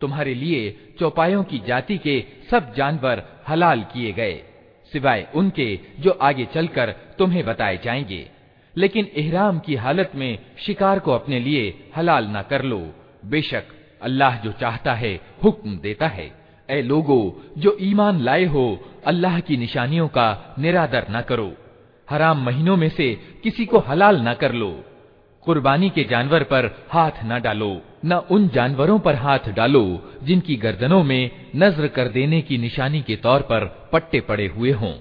तुम्हारे लिए चौपायों की जाति के सब जानवर हलाल किए गए, सिवाय उनके जो आगे चलकर तुम्हें बताए जाएँगे। लेकिन इहराम की हालत में शिकार को अपने लिए हलाल ना कर लो। बेशक अल्लाह जो चाहता है, हुक्म देता है। ए लोगो, जो ईमान लाए हो, अल्लाह की निशानियों का निरादर न करो। हराम महीनों में से किसी को हलाल न कर लो। कुर्बानी के जानवर पर हाथ न डालो, न उन जानवरों पर हाथ डालो, जिनकी गर्दनों में नज़र कर देने की निशानी के तौर पर पट्टे पड़े हुए हों।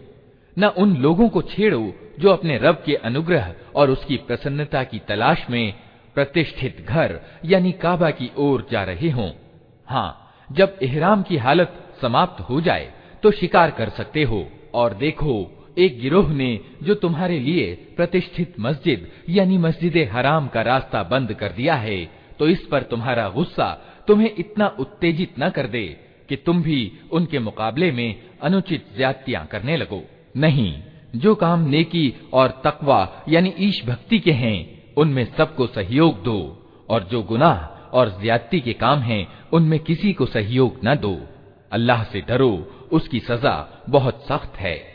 न उन लोगों को छेड़ो जो अपने रब के अनुग्रह और उसकी प्रसन्नता की तलाश में प्रतिष्ठित घर, यानी काबा की ओर जा रहे हों। हाँ जब एहराम की हालत समाप्त हो जाए तो शिकार कर सकते हो, और देखो एक गिरोह ने जो तुम्हारे लिए प्रतिष्ठित मस्जिद, यानी मस्जिद हराम का रास्ता बंद कर दिया है तो इस पर तुम्हारा गुस्सा तुम्हें इतना उत्तेजित न कर दे कि तुम भी उनके मुकाबले में अनुचित ज्यादतियाँ करने लगो। नहीं, जो काम नेकी और तकवा, यानी ईश भक्ति के हैं, उनमें सबको सहयोग दो, और जो गुनाह और ज्यादती के काम हैं, उनमें किसी को सहयोग न दो। अल्लाह से डरो, उसकी सजा बहुत सख्त है।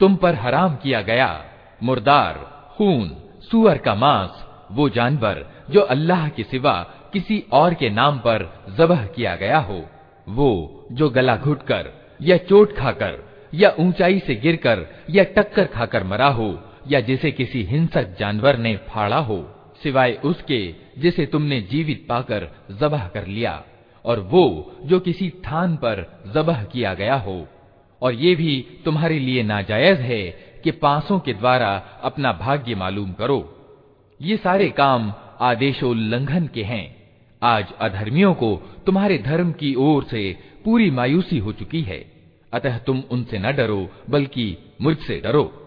तुम पर हराम किया गया मुर्दार खून सुअर का मांस वो जानवर जो अल्लाह के सिवा किसी और के नाम पर जबह किया गया हो वो जो गला घुटकर या चोट खाकर या ऊंचाई से गिरकर या टक्कर खाकर मरा हो या जिसे किसी हिंसक जानवर ने फाड़ा हो, सिवाय उसके जिसे तुमने जीवित पाकर जबह कर लिया, और वो जो किसी थान पर जबह किया गया हो। और ये भी तुम्हारे लिए नाजायज है कि पासों के द्वारा अपना भाग्य मालूम करो। ये सारे काम आदेशोल्लंघन के हैं। आज अधर्मियों को तुम्हारे धर्म की ओर से पूरी मायूसी हो चुकी है। अतः तुम उनसे न डरो, बल्कि मुझसे डरो।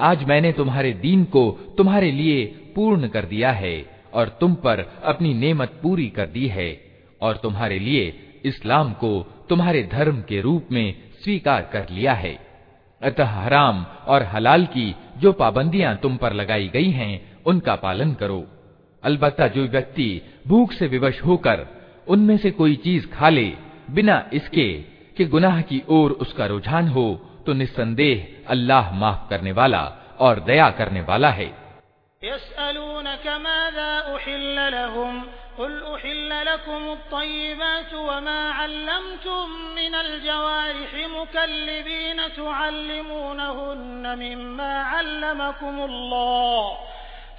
आज मैंने तुम्हारे दीन को तुम्हारे लिए पूर्ण कर दिया है और तुम पर अपनी नेमत पूरी कर दी है और तुम्हारे लिए इस्लाम को तुम्हारे धर्म के रूप में स्वीकार कर लिया है। अतः हराम और हलाल की जो पाबंदियाँ तुम पर लगाई गई हैं, उनका पालन करो। अलबत्ता जो व्यक्ति भूख से विवश होकर उनमें से कोई चीज़ खा ले, बिना इसके कि गुनाह की ओर उसका रुझान हो तो तो निस्संदेह अल्लाह माफ करने वाला और दया करने वाला है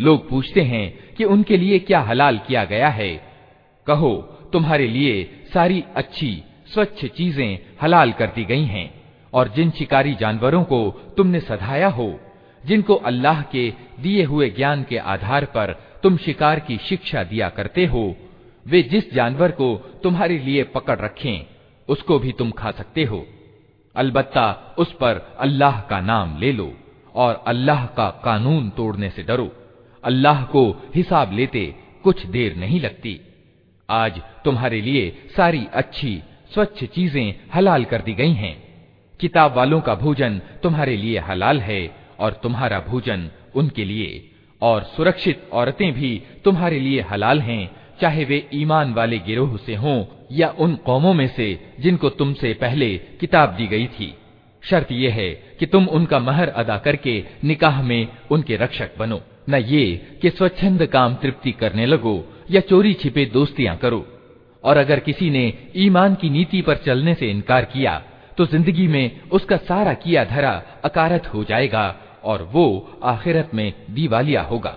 लोग पूछते हैं कि उनके लिए क्या हलाल किया गया है। कहो, तुम्हारे लिए सारी अच्छी, स्वच्छ चीज़ें हलाल कर दी गई हैं, और जिन शिकारी जानवरों को तुमने सधाया हो, जिनको अल्लाह के दिए हुए ज्ञान के आधार पर तुम शिकार की शिक्षा दिया करते हो, वे जिस जानवर को तुम्हारे लिए पकड़ रखें, उसको भी तुम खा सकते हो। अलबत्ता उस पर अल्लाह का नाम ले लो, और अल्लाह का कानून तोड़ने से डरो। अल्लाह को हिसाब लेते कुछ देर नहीं लगती। आज तुम्हारे लिए सारी अच्छी, स्वच्छ चीज़ें हलाल कर दी गई हैं। किताब वालों का भोजन तुम्हारे लिए हलाल है और तुम्हारा भोजन उनके लिए। और सुरक्षित औरतें भी तुम्हारे लिए हलाल हैं, चाहे वे ईमान वाले गिरोह से हों या उन कौमों में से जिनको तुमसे पहले किताब दी गई थी। शर्त यह है कि तुम उनका महर अदा करके निकाह में उनके रक्षक बनो। न ये कि स्वच्छंद काम तृप्ति करने लगो, या चोरी छिपे दोस्तियाँ करो। और अगर किसी ने ईमान की नीति पर चलने से इनकार किया तो ज़िंदगी में उसका सारा किया धरा अकारत हो जाएगा, और वो आखिरत में दीवालिया होगा।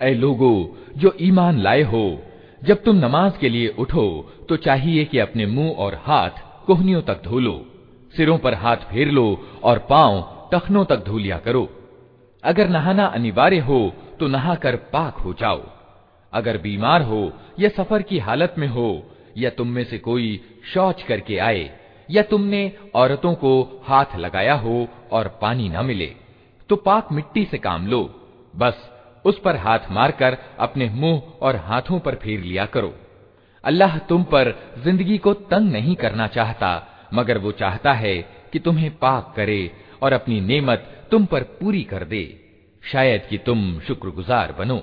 ऐ लोगो, जो ईमान लाए हो, जब तुम नमाज़ के लिए उठो तो चाहिए कि अपने मुँह और हाथ कोहनियों तक धो लो, सिरों पर हाथ फेर लो और पाँव टखनों तक धो लिया करो। अगर नहाना अनिवार्य हो तो नहाकर पाक हो जाओ। अगर बीमार हो, या सफ़र की हालत में हो, या तुम में से कोई शौच करके आए, या तुमने औरतों को हाथ लगाया हो और पानी न मिले तो पाक मिट्टी से काम लो। बस उस पर हाथ मारकर अपने मुँह और हाथों पर फेर लिया करो। अल्लाह तुम पर ज़िंदगी को तंग नहीं करना चाहता, मगर वो चाहता है कि तुम्हें पाक करे और अपनी नेमत तुम पर पूरी कर दे। शायद कि तुम शुक्रगुजार बनो।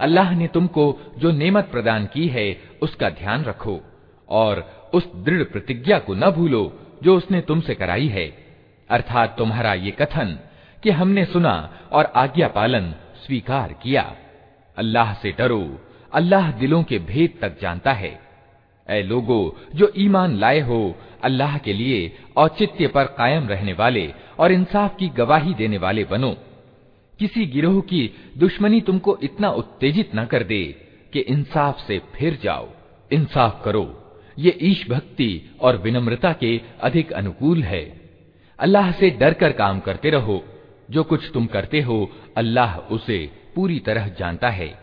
अल्लाह ने तुमको जो नेमत प्रदान की है उसका ध्यान रखो और उस दृढ़ प्रतिज्ञा को न भूलो जो उसने तुमसे कराई है अर्थात तुम्हारा ये कथन कि हमने सुना और आज्ञा पालन स्वीकार किया अल्लाह से डरो अल्लाह दिलों के भेद तक जानता है ऐ लोगो, जो ईमान लाए हो, अल्लाह के लिए औचित्य पर कायम रहने वाले और इंसाफ की गवाही देने वाले बनो। किसी गिरोह की दुश्मनी तुमको इतना उत्तेजित न कर दे कि इंसाफ से फिर जाओ। इंसाफ करो। ये ईश भक्ति और विनम्रता के अधिक अनुकूल है। अल्लाह से डर कर काम करते रहो। जो कुछ तुम करते हो, अल्लाह उसे पूरी तरह जानता है।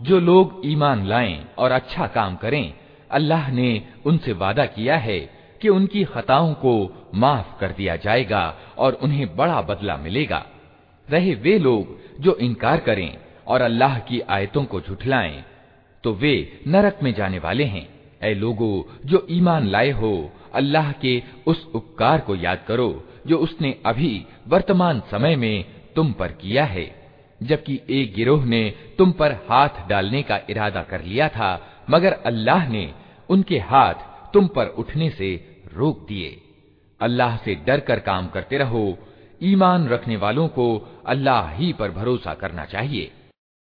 जो लोग ईमान लाएं और अच्छा काम करें अल्लाह ने उनसे वादा किया है कि उनकी खताओं को माफ कर दिया जाएगा और उन्हें बड़ा बदला मिलेगा रहे वे लोग जो इनकार करें और अल्लाह की आयतों को झुठलाएं तो वे नरक में जाने वाले हैं ऐ लोगो, जो ईमान लाए हो, अल्लाह के उस उपकार को याद करो, जो उसने अभी वर्तमान समय में तुम पर किया है। जबकि एक गिरोह ने तुम पर हाथ डालने का इरादा कर लिया था, मगर अल्लाह ने उनके हाथ तुम पर उठने से रोक दिए। अल्लाह से डर कर काम करते रहो, ईमान रखने वालों को अल्लाह ही पर भरोसा करना चाहिए।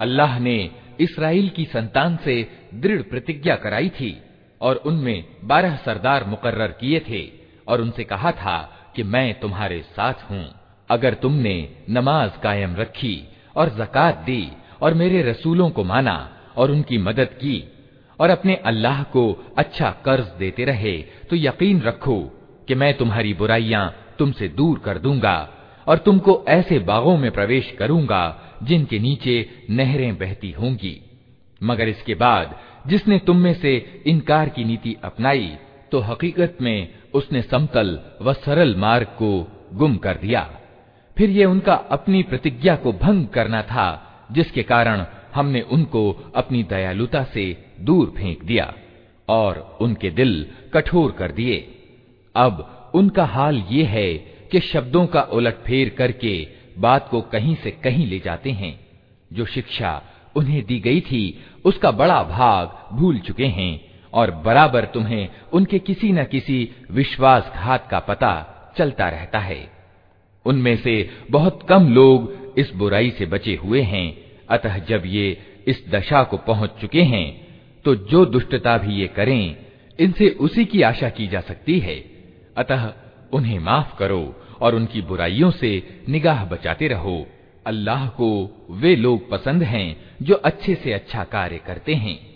अल्लाह ने इसराइल की संतान से दृढ़ प्रतिज्ञा कराई थी और उनमें बारह सरदार मुकर्र किए थे और उनसे कहा था कि मैं तुम्हारे साथ हूँ अगर तुमने नमाज कायम रखी और जक़ात दी और मेरे रसूलों को माना और उनकी मदद की और अपने अल्लाह को अच्छा कर्ज देते रहे तो यकीन रखो कि मैं तुम्हारी बुराइयाँ तुमसे दूर कर दूँगा और तुमको ऐसे बागों में प्रवेश करूँगा जिनके नीचे नहरें बहती होंगी। मगर इसके बाद जिसने तुम में से इनकार की नीति अपनाई तो हकीकत में उसने समतल व सरल मार्ग को गुम कर दिया। फिर ये उनका अपनी प्रतिज्ञा को भंग करना था, जिसके कारण हमने उनको अपनी दयालुता से दूर फेंक दिया और उनके दिल कठोर कर दिए। अब उनका हाल ये है कि शब्दों का उलट फेर करके बात को कहीं से कहीं ले जाते हैं। जो शिक्षा उन्हें दी गई थी, उसका बड़ा भाग भूल चुके हैं और बराबर तुम्हें उनके किसी न किसी विश्वासघात का पता चलता रहता है। उनमें से बहुत कम लोग इस बुराई से बचे हुए हैं। अतः जब ये इस दशा को पहुँच चुके हैं तो जो दुष्टता भी ये करें, इनसे उसी की आशा की जा सकती है। अतः उन्हें माफ़ करो और उनकी बुराइयों से निगाह बचाते रहो। अल्लाह को वे लोग पसंद हैं जो अच्छे से अच्छा कार्य करते हैं।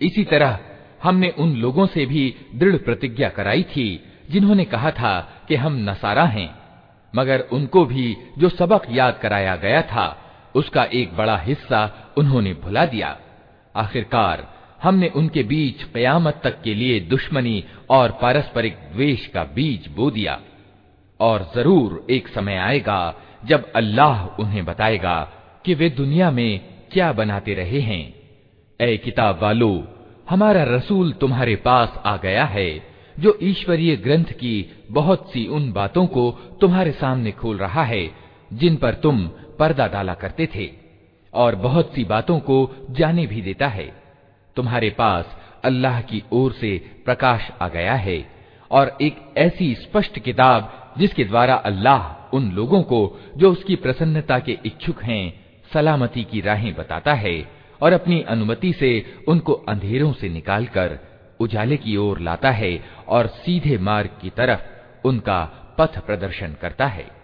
इसी तरह हमने उन लोगों से भी दृढ़ प्रतिज्ञा कराई थी जिन्होंने कहा था कि हम नसारा हैं मगर उनको भी जो सबक याद कराया गया था उसका एक बड़ा हिस्सा उन्होंने भुला दिया आखिरकार हमने उनके बीच कयामत तक के लिए दुश्मनी और पारस्परिक द्वेष का बीज बो दिया। और ज़रूर एक समय आएगा जब अल्लाह उन्हें बताएगा कि वे दुनिया में क्या बनाते रहे हैं। ए किताब वालो, हमारा रसूल तुम्हारे पास आ गया है, जो ईश्वरीय ग्रंथ की बहुत सी उन बातों को तुम्हारे सामने खोल रहा है, जिन पर तुम पर्दा डाला करते थे, और बहुत सी बातों को जाने भी देता है। तुम्हारे पास अल्लाह की ओर से प्रकाश आ गया है और एक ऐसी स्पष्ट किताब जिसके द्वारा अल्लाह उन लोगों को, जो उसकी प्रसन्नता के इच्छुक हैं, सलामती की राहें बताता है और अपनी अनुमति से उनको अंधेरों से निकालकर उजाले की ओर लाता है और सीधे मार्ग की तरफ़ उनका पथ प्रदर्शन करता है।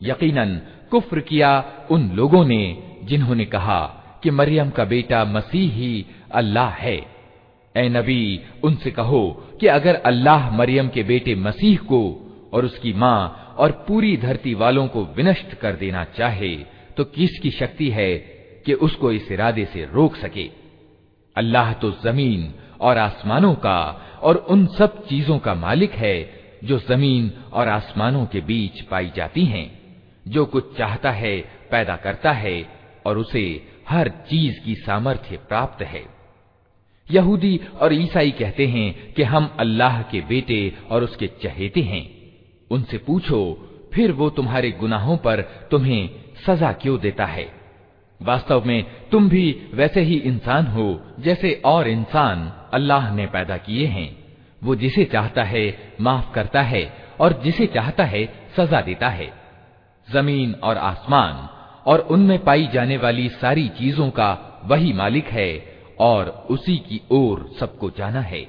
यकीनन कुफ्र किया उन लोगों ने जिन्होंने कहा कि मरियम का बेटा मसीह ही अल्लाह है ए नबी उनसे कहो कि अगर अल्लाह मरियम के बेटे मसीह को और उसकी माँ और पूरी धरती वालों को विनष्ट कर देना चाहे तो किसकी शक्ति है कि उसको इस इरादे से रोक सके? अल्लाह तो ज़मीन और आसमानों का और उन सब चीज़ों का मालिक है, जो ज़मीन और आसमानों के बीच पाई जाती हैं। जो कुछ चाहता है, पैदा करता है और उसे हर चीज़ की सामर्थ्य प्राप्त है। यहूदी और ईसाई कहते हैं कि हम अल्लाह के बेटे और उसके चहेते हैं। उनसे पूछो, फिर वो तुम्हारे गुनाहों पर तुम्हें सजा क्यों देता है? वास्तव में तुम भी वैसे ही इंसान हो, जैसे और इंसान अल्लाह ने पैदा किए हैं। वो जिसे चाहता है, माफ़ करता है, और जिसे चाहता है, सजा देता है। ज़मीन और आसमान और उनमें पाई जाने वाली सारी चीज़ों का वही मालिक है, और उसी की ओर सबको जाना है।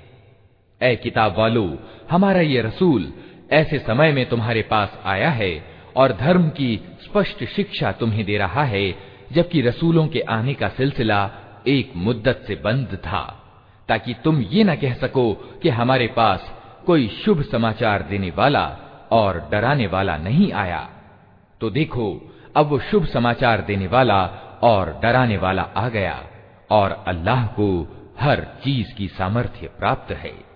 ए किताब वालो, हमारा ये रसूल ऐसे समय में तुम्हारे पास आया है और धर्म की स्पष्ट शिक्षा तुम्हें दे रहा है, जबकि रसूलों के आने का सिलसिला एक मुद्दत से बंद था। ताकि तुम ये न कह सको कि हमारे पास कोई शुभ समाचार देने वाला और डराने वाला नहीं आया। तो देखो, अब वो शुभ समाचार देने वाला और डराने वाला आ गया, और अल्लाह को हर चीज़ की सामर्थ्य प्राप्त है।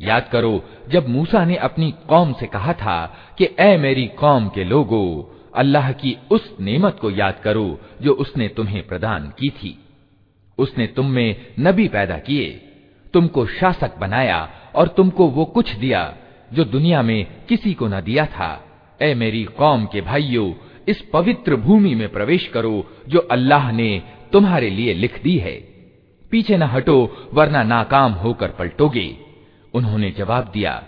याद करो जब मूसा ने अपनी कौम से कहा था कि ए मेरी कौम के लोगों अल्लाह की उस नेमत को याद करो जो उसने तुम्हें प्रदान की थी उसने तुम में नबी पैदा किए तुमको शासक बनाया और तुमको वो कुछ दिया जो दुनिया में किसी को न दिया था ए मेरी कौम के भाइयों इस पवित्र भूमि में प्रवेश करो, जो अल्लाह ने तुम्हारे लिए लिख दी है। पीछे न हटो, वरना नाकाम होकर पलटोगे। उन्होंने जवाब दिया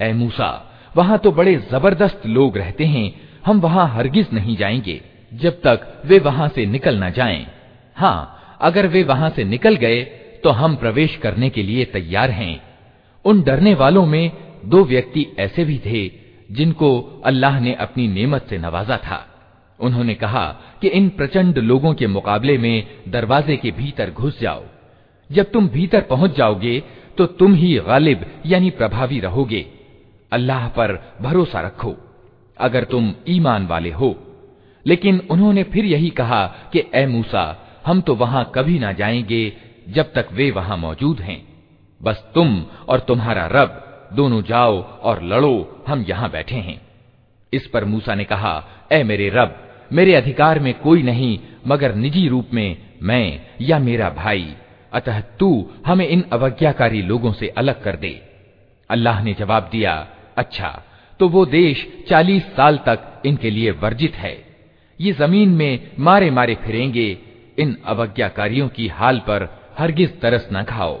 ए मूसा, वहाँ तो बड़े ज़बरदस्त लोग रहते हैं, हम वहाँ हरगिज नहीं जाएँगे, जब तक वे वहाँ से निकल न जाएँ। हाँ अगर वे वहाँ से निकल गए तो हम प्रवेश करने के लिए तैयार हैं। उन डरने वालों में दो व्यक्ति ऐसे भी थे, जिनको अल्लाह ने अपनी नेमत से नवाजा था। उन्होंने कहा कि इन प्रचंड लोगों के मुकाबले में दरवाजे के भीतर घुस जाओ। जब तुम भीतर पहुँच जाओगे तो तुम ही गालिब यानी प्रभावी रहोगे। अल्लाह पर भरोसा रखो, अगर तुम ईमान वाले हो। लेकिन उन्होंने फिर यही कहा कि, ए मूसा, हम तो वहाँ कभी ना जाएँगे जब तक वे वहाँ मौजूद हैं। बस तुम और तुम्हारा रब, दोनों जाओ और लड़ो, हम यहाँ बैठे हैं। इस पर मूसा ने कहा, ए मेरे रब, मेरे अधिकार में कोई नहीं, मगर निजी रूप में मैं या मेरा भाई। अतः तू हमें इन अवज्ञाकारी लोगों से अलग कर दे। अल्लाह ने जवाब दिया अच्छा तो वो देश चालीस साल तक इनके लिए वर्जित है। ये ज़मीन में मारे मारे फिरेंगे, इन अवज्ञाकारियों की हाल पर हरगिज तरस न खाओ।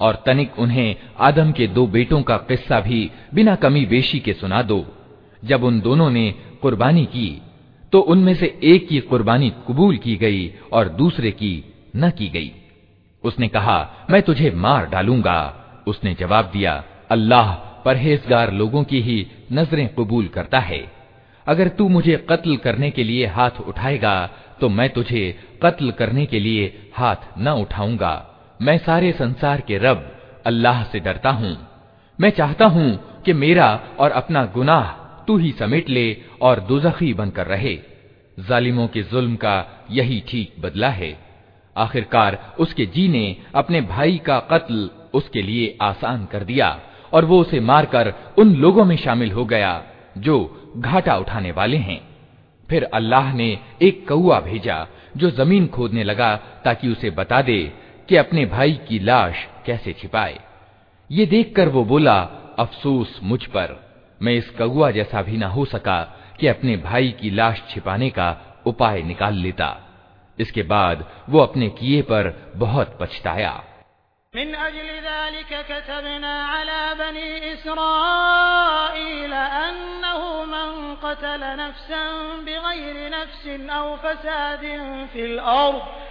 और तनिक उन्हें आदम के दो बेटों का किस्सा भी बिना कमी बेशी के सुना दो। जब उन दोनों ने कुर्बानी की तो उनमें से एक की कुर्बानी कबूल की गई और दूसरे की न की गई। उसने कहा, मैं तुझे मार डालूँगा। उसने जवाब दिया, अल्लाह परहेजगार लोगों की ही नज़रें कबूल करता है। अगर तू मुझे कत्ल करने के लिए हाथ उठाएगा तो मैं तुझे कत्ल करने के लिए हाथ न उठाऊँगा। मैं सारे संसार के रब अल्लाह से डरता हूँ। मैं चाहता हूँ कि मेरा और अपना गुनाह तू ही समेट ले और दुजखी बनकर रहे। जालिमों के जुल्म का यही ठीक बदला है। आखिरकार उसके जी ने अपने भाई का कत्ल उसके लिए आसान कर दिया और वो उसे मारकर उन लोगों में शामिल हो गया जो घाटा उठाने वाले हैं। फिर अल्लाह ने एक कौआ भेजा जो ज़मीन खोदने लगा ताकि उसे बता दे कि अपने भाई की लाश कैसे छिपाए। ये देखकर वो बोला, अफसोस मुझ पर। मैं इस कौआ जैसा भी ना हो सका कि अपने भाई की लाश छिपाने का उपाय निकाल लेता। इसके बाद वो अपने किए पर बहुत पछताया। मिन कतबना अला बनी इसराईल अन्नहु मन क़तल नफ्सन बिग़ैर नफ्सिन औ फसादिन फिल अर्द।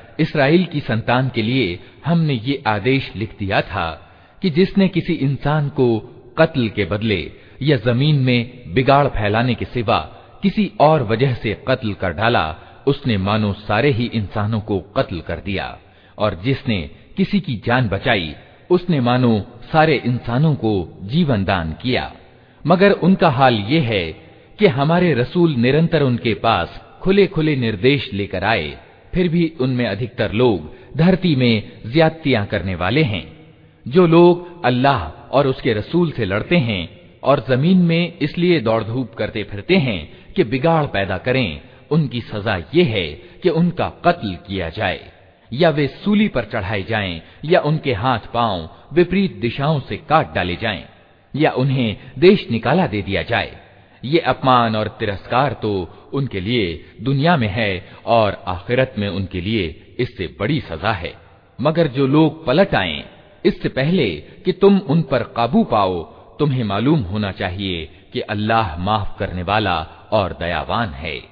इसराइल की संतान के लिए हमने ये आदेश लिख दिया था कि जिसने किसी इंसान को कत्ल के बदले या ज़मीन में बिगाड़ फैलाने के सिवा किसी और वजह से कत्ल कर डाला, उसने मानो सारे ही इंसानों को कत्ल कर दिया। और जिसने किसी की जान बचाई, उसने मानो सारे इंसानों को जीवन दान किया। मगर उनका हाल ये है कि हमारे रसूल निरंतर उनके पास खुले खुले निर्देश लेकर आए फिर भी उनमें अधिकतर लोग धरती में ज्यादतियाँ करने वाले हैं। जो लोग अल्लाह और उसके रसूल से लड़ते हैं और ज़मीन में इसलिए दौड़ धूप करते फिरते हैं कि बिगाड़ पैदा करें, उनकी सजा ये है कि उनका कत्ल किया जाए, या वे सूली पर चढ़ाए जाएँ, या उनके हाथ पाँव विपरीत दिशाओं से काट डाले जाएँ, या उन्हें देश निकाला दे दिया जाए। ये अपमान और तिरस्कार तो उनके लिए दुनिया में है और आखिरत में उनके लिए इससे बड़ी सजा है। मगर जो लोग पलट आए, इससे पहले कि तुम उन पर काबू पाओ, तुम्हें मालूम होना चाहिए कि अल्लाह माफ़ करने वाला और दयावान है।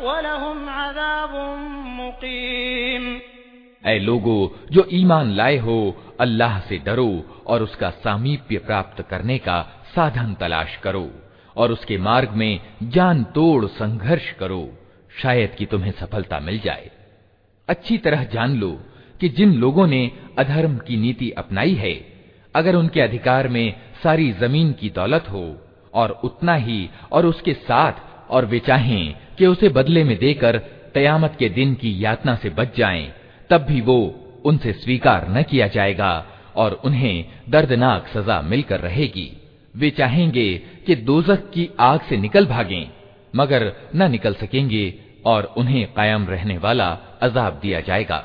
वलहुम अजाबुम मुकीम ऐ लोगो, जो ईमान लाए हो, अल्लाह से डरो और उसका सामीप्य प्राप्त करने का साधन तलाश करो और उसके मार्ग में जान तोड़ संघर्ष करो। शायद कि तुम्हें सफलता मिल जाए। अच्छी तरह जान लो कि जिन लोगों ने अधर्म की नीति अपनाई है, अगर उनके अधिकार में सारी ज़मीन की दौलत हो और उतना ही और उसके साथ और वे चाहें कि उसे बदले में देकर कयामत के दिन की यातना से बच जाएँ, तब भी वो उनसे स्वीकार न किया जाएगा और उन्हें दर्दनाक सजा मिलकर रहेगी। वे चाहेंगे कि दोजक की आग से निकल भागें मगर न निकल सकेंगे और उन्हें कायम रहने वाला अजाब दिया जाएगा।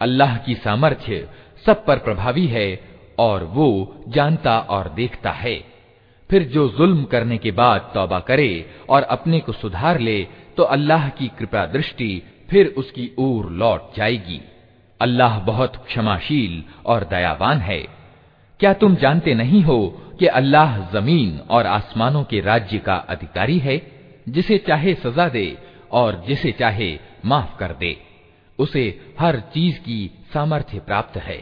अल्लाह की सामर्थ्य सब पर प्रभावी है और वो जानता और देखता है। फिर जो जुल्म करने के बाद तौबा करे और अपने को सुधार ले तो अल्लाह की कृपा दृष्टि फिर उसकी ओर लौट जाएगी। अल्लाह बहुत क्षमाशील और दयावान है। क्या तुम जानते नहीं हो कि अल्लाह ज़मीन और आसमानों के राज्य का अधिकारी है, जिसे चाहे सजा दे और जिसे चाहे माफ़ कर दे? उसे हर चीज की सामर्थ्य प्राप्त है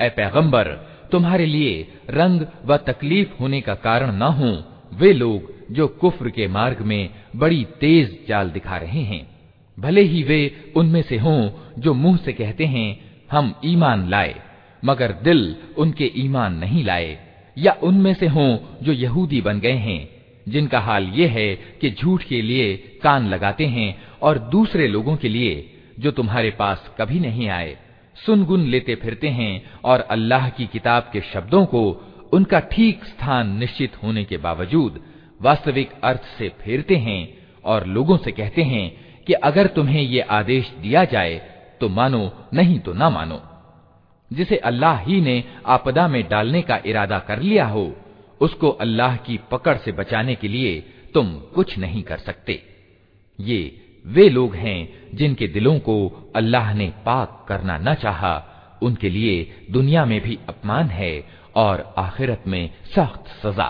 ऐ पैगंबर तुम्हारे लिए रंग व तकलीफ होने का कारण न हो वे लोग जो कुफ्र के मार्ग में बड़ी तेज चाल दिखा रहे हैं भले ही वे उनमें से हों जो मुंह से कहते हैं हम ईमान लाए मगर दिल उनके ईमान नहीं लाए, या उनमें से हों जो यहूदी बन गए हैं, जिनका हाल यह है कि झूठ के लिए कान लगाते हैं और दूसरे लोगों के लिए, जो तुम्हारे पास कभी नहीं आए, सुनगुन लेते फिरते हैं और अल्लाह की किताब के शब्दों को उनका ठीक स्थान निश्चित होने के बावजूद वास्तविक अर्थ से फेरते हैं और लोगों से कहते हैं कि अगर तुम्हें ये आदेश दिया जाए तो मानो, नहीं तो ना मानो। जिसे अल्लाह ही ने आपदा में डालने का इरादा कर लिया हो, उसको अल्लाह की पकड़ से बचाने के लिए तुम कुछ नहीं कर सकते। ये वे लोग हैं जिनके दिलों को अल्लाह ने पाक करना न चाहा। उनके लिए दुनिया में भी अपमान है और आखिरत में सख्त सजा।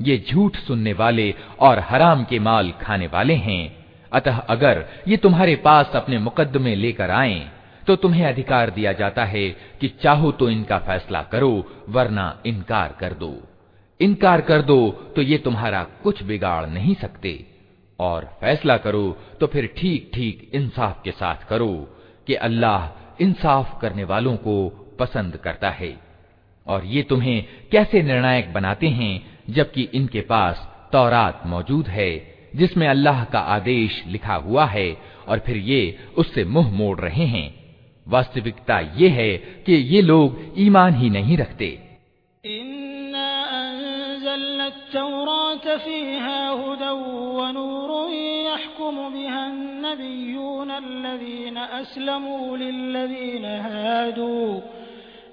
ये झूठ सुनने वाले और हराम के माल खाने वाले हैं अतः अगर ये तुम्हारे पास अपने मुकदमे लेकर आए तो तुम्हें अधिकार दिया जाता है कि चाहो तो इनका फैसला करो, वरना इनकार कर दो। इनकार कर दो तो ये तुम्हारा कुछ बिगाड़ नहीं सकते। और फैसला करो तो फिर ठीक ठीक इंसाफ के साथ करो कि अल्लाह इंसाफ करने वालों को पसंद करता है। और ये तुम्हें कैसे निर्णायक बनाते हैं, जबकि इनके पास तौरात मौजूद है, जिसमें अल्लाह का आदेश लिखा हुआ है, और फिर ये उससे मुँह मोड़ रहे हैं। वास्तविकता ये है कि ये लोग ईमान ही नहीं रखते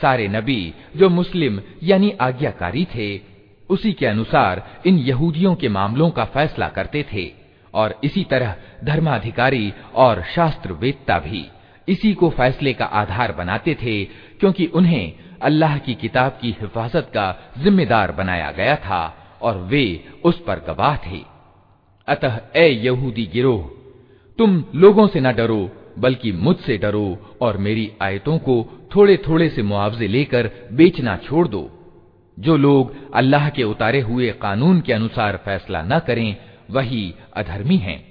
सारे नबी जो मुस्लिम यानी आज्ञाकारी थे, उसी के अनुसार इन यहूदियों के मामलों का फैसला करते थे और इसी तरह धर्माधिकारी और शास्त्र वेदता भी इसी को फैसले का आधार बनाते थे क्योंकि उन्हें अल्लाह की किताब की हिफाजत का जिम्मेदार बनाया गया था और वे उस पर गवाह थे। अतः ए यहूदी गिरोह, तुम लोगों से न डरो बल्कि मुझसे डरो और मेरी आयतों को थोड़े थोड़े से मुआवजे लेकर बेचना छोड़ दो। जो लोग अल्लाह के उतारे हुए कानून के अनुसार फैसला न करें, वही अधर्मी हैं।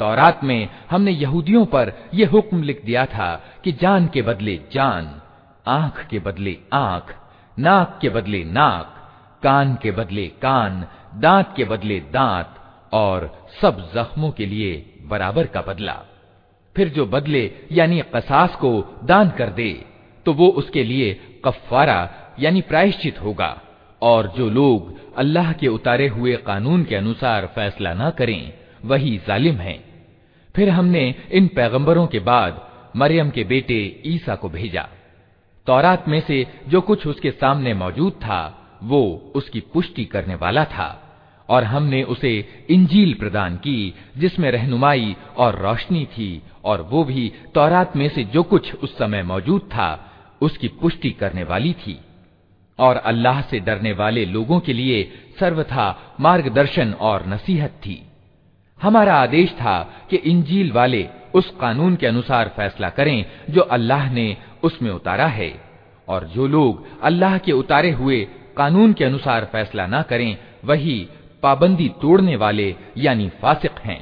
तौरात में हमने यहूदियों पर यह हुक्म लिख दिया था कि जान के बदले जान आंख के बदले आंख नाक के बदले नाक कान के बदले कान दांत के बदले दांत और सब जख्मों के लिए बराबर का बदला फिर जो बदले, यानी कसास को दान कर दे तो वो उसके लिए कफारा यानी प्रायश्चित होगा। और जो लोग अल्लाह के उतारे हुए कानून के अनुसार फैसला न करें, वही जालिम हैं। फिर हमने इन पैगंबरों के बाद मरियम के बेटे ईसा को भेजा। तौरात में से जो कुछ उसके सामने मौजूद था, वो उसकी पुष्टि करने वाला था। और हमने उसे इंजील प्रदान की, जिसमें रहनुमाई और रोशनी थी और वो भी तौरात में से जो कुछ उस समय मौजूद था, उसकी पुष्टि करने वाली थी। और अल्लाह से डरने वाले लोगों के लिए सर्वथा मार्गदर्शन और नसीहत थी। हमारा आदेश था कि इंजील वाले उस कानून के अनुसार फैसला करें जो अल्लाह ने उसमें उतारा है, और जो लोग अल्लाह के उतारे हुए कानून के अनुसार फैसला ना करें, वही पाबंदी तोड़ने वाले यानी फासिक हैं।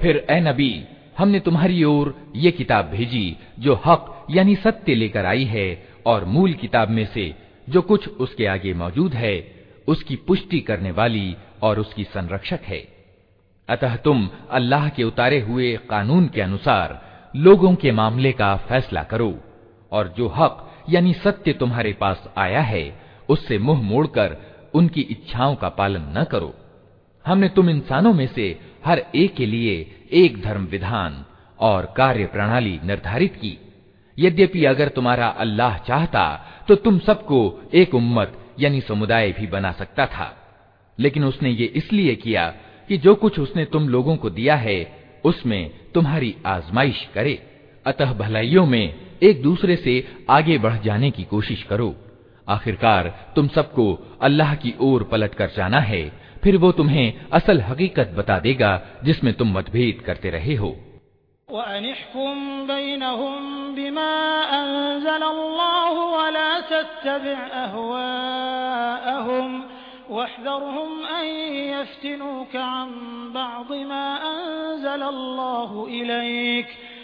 फिर ए नबी, हमने तुम्हारी ओर ये किताब भेजी, जो हक, यानी सत्य लेकर आई है, और मूल किताब में से जो कुछ उसके आगे मौजूद है, उसकी पुष्टि करने वाली और उसकी संरक्षक है। अतः तुम अल्लाह के उतारे हुए कानून के अनुसार लोगों के मामले का फैसला करो, और जो हक, यानी सत्य तुम्हारे पास आया है, उससे मुँह मोड़कर उनकी इच्छाओं का पालन न करो। हमने तुम इंसानों में से हर एक के लिए एक धर्म विधान और कार्य प्रणाली निर्धारित की। यद्यपि अगर तुम्हारा अल्लाह चाहता तो तुम सबको एक उम्मत, यानी समुदाय भी बना सकता था। लेकिन उसने ये इसलिए किया कि जो कुछ उसने तुम लोगों को दिया है, उसमें तुम्हारी आजमाइश करे। अतः भलाइयों में एक दूसरे से आगे बढ़ जाने की कोशिश करो। आखिरकार तुम सबको अल्लाह की ओर पलट कर जाना है फिर वो तुम्हें असल हकीकत बता देगा जिसमें तुम मतभेद करते रहे हो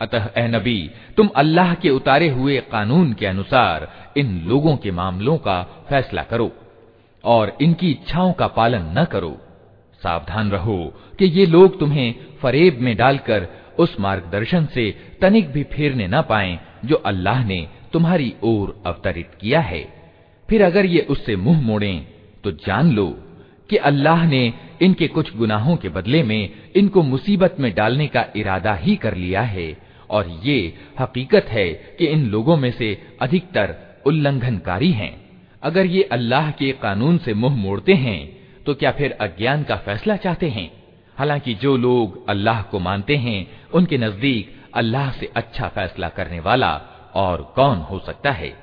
अतः ए नबी तुम अल्लाह के उतारे हुए कानून के अनुसार इन लोगों के मामलों का फैसला करो और इनकी इच्छाओं का पालन न करो सावधान रहो कि ये लोग तुम्हें फरेब में डालकर उस मार्गदर्शन से तनिक भी फेरने न पाएं जो अल्लाह ने तुम्हारी ओर अवतरित किया है फिर अगर ये उससे मुँह मोड़ें तो जान लो कि अल्लाह ने इनके कुछ गुनाहों के बदले में इनको मुसीबत में डालने का इरादा ही कर लिया है। और ये हकीकत है कि इन लोगों में से अधिकतर उल्लंघनकारी हैं। अगर ये अल्लाह के कानून से मुँह मोड़ते हैं तो क्या फिर अज्ञान का फैसला चाहते हैं? हालाँकि जो लोग अल्लाह को मानते हैं, उनके नज़दीक अल्लाह से अच्छा फैसला करने वाला और कौन हो सकता है?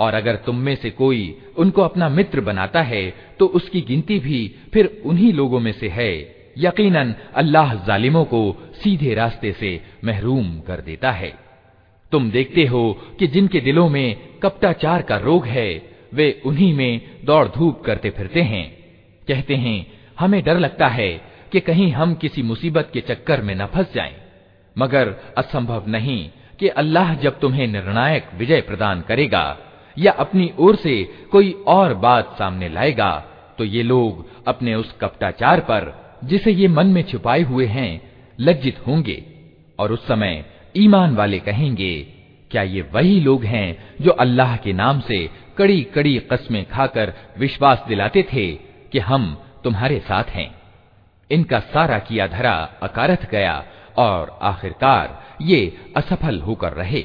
और अगर तुम में से कोई उनको अपना मित्र बनाता है तो उसकी गिनती भी फिर उन्हीं लोगों में से है। यकीनन, अल्लाह जालिमों को सीधे रास्ते से महरूम कर देता है। तुम देखते हो कि जिनके दिलों में कपटाचार का रोग है, वे उन्हीं में दौड़ धूप करते फिरते हैं। कहते हैं, हमें डर लगता है कि कहीं हम किसी मुसीबत के चक्कर में न फंस जाएँ। मगर असंभव नहीं कि अल्लाह जब तुम्हें निर्णायक विजय प्रदान करेगा या अपनी ओर से कोई और बात सामने लाएगा तो ये लोग अपने उस कपटाचार पर, जिसे ये मन में छुपाए हुए हैं, लज्जित होंगे। और उस समय ईमान वाले कहेंगे, क्या ये वही लोग हैं जो अल्लाह के नाम से कड़ी कड़ी कस्में खाकर विश्वास दिलाते थे कि हम तुम्हारे साथ हैं? इनका सारा किया धरा अकारथ गया और आखिरकार ये असफल होकर रहे।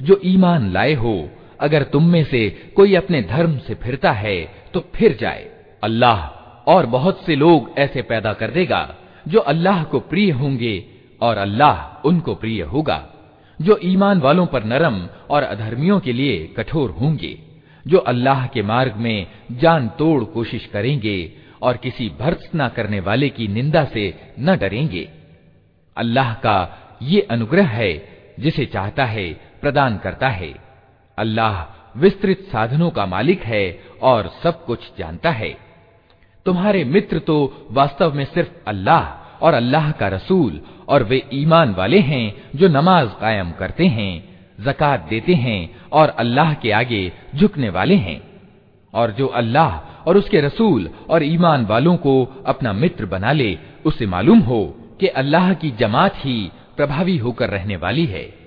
जो ईमान लाए हो अगर तुम में से कोई अपने धर्म से फिरता है तो फिर जाए अल्लाह और बहुत से लोग ऐसे पैदा कर देगा जो अल्लाह को प्रिय होंगे और अल्लाह उनको प्रिय होगा जो ईमान वालों पर नरम और अधर्मियों के लिए कठोर होंगे, जो अल्लाह के मार्ग में जान तोड़ कोशिश करेंगे और किसी भर्त्सना करने वाले की निंदा से न डरेंगे। अल्लाह का ये अनुग्रह है, जिसे चाहता है, प्रदान करता है। अल्लाह विस्तृत साधनों का मालिक है और सब कुछ जानता है। तुम्हारे मित्र तो वास्तव में सिर्फ़ अल्लाह और अल्लाह का रसूल, और वे ईमान वाले हैं जो नमाज़ कायम करते हैं, जक़ात देते हैं, और अल्लाह के आगे झुकने वाले हैं। और जो अल्लाह और उसके रसूल और ईमान वालों को अपना मित्र बना ले, उसे मालूम हो कि अल्लाह की जमात ही प्रभावी होकर रहने वाली है।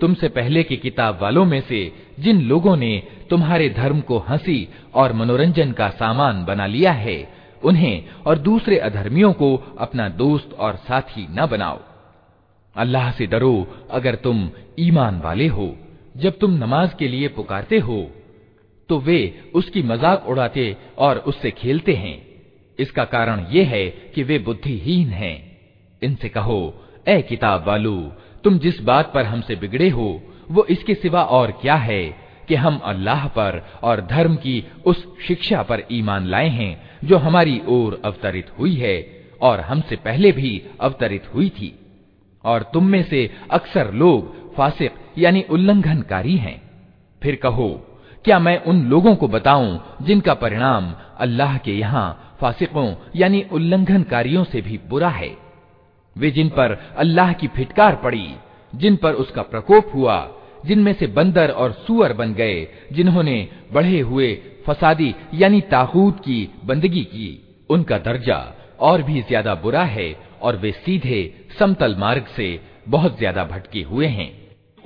तुमसे पहले की किताब वालों में से जिन लोगों ने तुम्हारे धर्म को हँसी और मनोरंजन का सामान बना लिया है, उन्हें और दूसरे अधर्मियों को अपना दोस्त और साथी न बनाओ। अल्लाह से डरो अगर तुम ईमान वाले हो, जब तुम नमाज़ के लिए पुकारते हो तो वे उसकी मज़ाक उड़ाते और उससे खेलते हैं। इसका कारण यह है कि वे बुद्धिहीन हैं। इनसे कहो, ए किताब वालू तुम जिस बात पर हमसे बिगड़े हो, वो इसके सिवा और क्या है कि हम अल्लाह पर और धर्म की उस शिक्षा पर ईमान लाए हैं, जो हमारी ओर अवतरित हुई है और हमसे पहले भी अवतरित हुई थी। और तुम में से अक्सर लोग फासिक यानी उल्लंघनकारी हैं। फिर कहो, क्या मैं उन लोगों को बताऊँ जिनका परिणाम अल्लाह के यहाँ फासिकों यानी उल्लंघनकारियों से भी बुरा है? वे जिन पर अल्लाह की फिटकार पड़ी, जिन पर उसका प्रकोप हुआ, जिनमें से बंदर और सुअर बन गए, जिन्होंने बढ़े हुए फसादी यानी ताकूत की बंदगी की, उनका दर्जा और भी ज़्यादा बुरा है और वे सीधे समतल मार्ग से बहुत ज़्यादा भटके हुए हैं।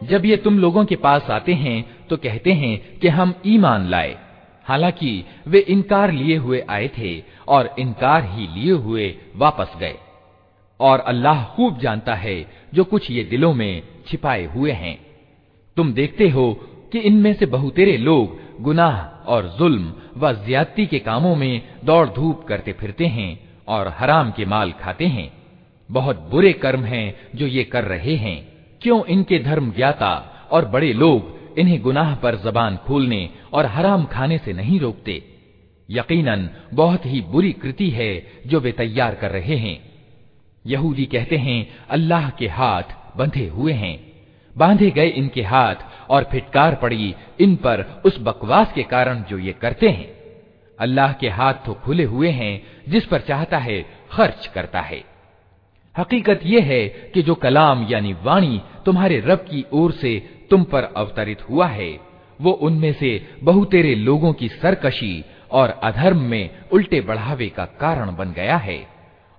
जब ये तुम लोगों के पास आते हैं तो कहते हैं कि हम ईमान लाए हालांकि वे इनकार लिए हुए आए थे और इनकार ही लिए हुए वापस गए और अल्लाह खूब जानता है जो कुछ ये दिलों में छिपाए हुए हैं तुम देखते हो कि इनमें से बहुतेरे लोग गुनाह और जुल्म व ज्यादती के कामों में दौड़ धूप करते फिरते हैं और हराम के माल खाते हैं। बहुत बुरे कर्म हैं जो ये कर रहे हैं। क्यों इनके धर्म ज्ञाता और बड़े लोग इन्हें गुनाह पर जबान खोलने और हराम खाने से नहीं रोकते? यकीनन, बहुत ही बुरी कृति है जो वे तैयार कर रहे हैं। यहूदी कहते हैं, अल्लाह के हाथ बंधे हुए हैं। बांधे गए इनके हाथ और फिटकार पड़ी इन पर उस बकवास के कारण जो ये करते हैं। अल्लाह के हाथ तो खुले हुए हैं, जिस पर चाहता है, खर्च करता है। हकीकत यह है कि जो कलाम यानी वाणी तुम्हारे रब की ओर से तुम पर अवतरित हुआ है, वो उनमें से बहुतेरे लोगों की सरकशी और अधर्म में उल्टे बढ़ावे का कारण बन गया है,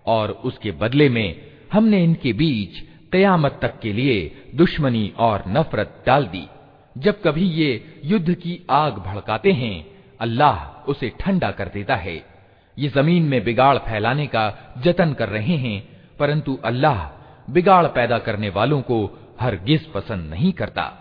और उसके बदले में हमने इनके बीच कयामत तक के लिए दुश्मनी और नफरत डाल दी। जब कभी ये युद्ध की आग भड़काते हैं, अल्लाह उसे ठंडा कर देता है। ये ज़मीन में बिगाड़ फैलाने का जतन कर रहे हैं, परंतु अल्लाह बिगाड़ पैदा करने वालों को हरगिज पसंद नहीं करता।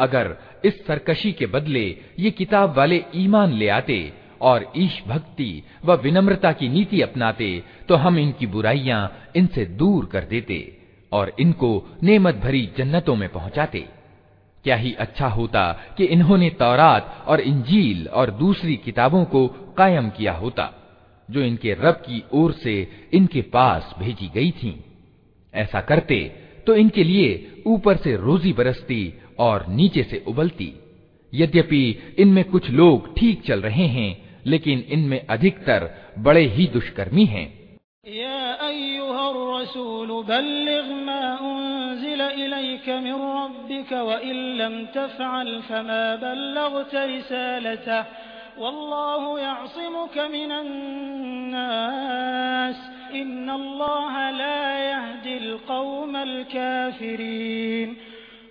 अगर इस सरकशी के बदले ये किताब वाले ईमान ले आते और ईश भक्ति व विनम्रता की नीति अपनाते तो हम इनकी बुराइयाँ इनसे दूर कर देते और इनको नेमत भरी जन्नतों में पहुंचाते क्या ही अच्छा होता कि इन्होंने तौरात और इंजील और दूसरी किताबों को कायम किया होता, जो इनके रब की ओर से इनके पास भेजी गई थीं। ऐसा करते तो इनके लिए ऊपर से रोजी बरसती और नीचे से उबलती यद्यपि इनमें कुछ लोग ठीक चल रहे हैं लेकिन इनमें अधिकतर बड़े ही दुष्कर्मी हैं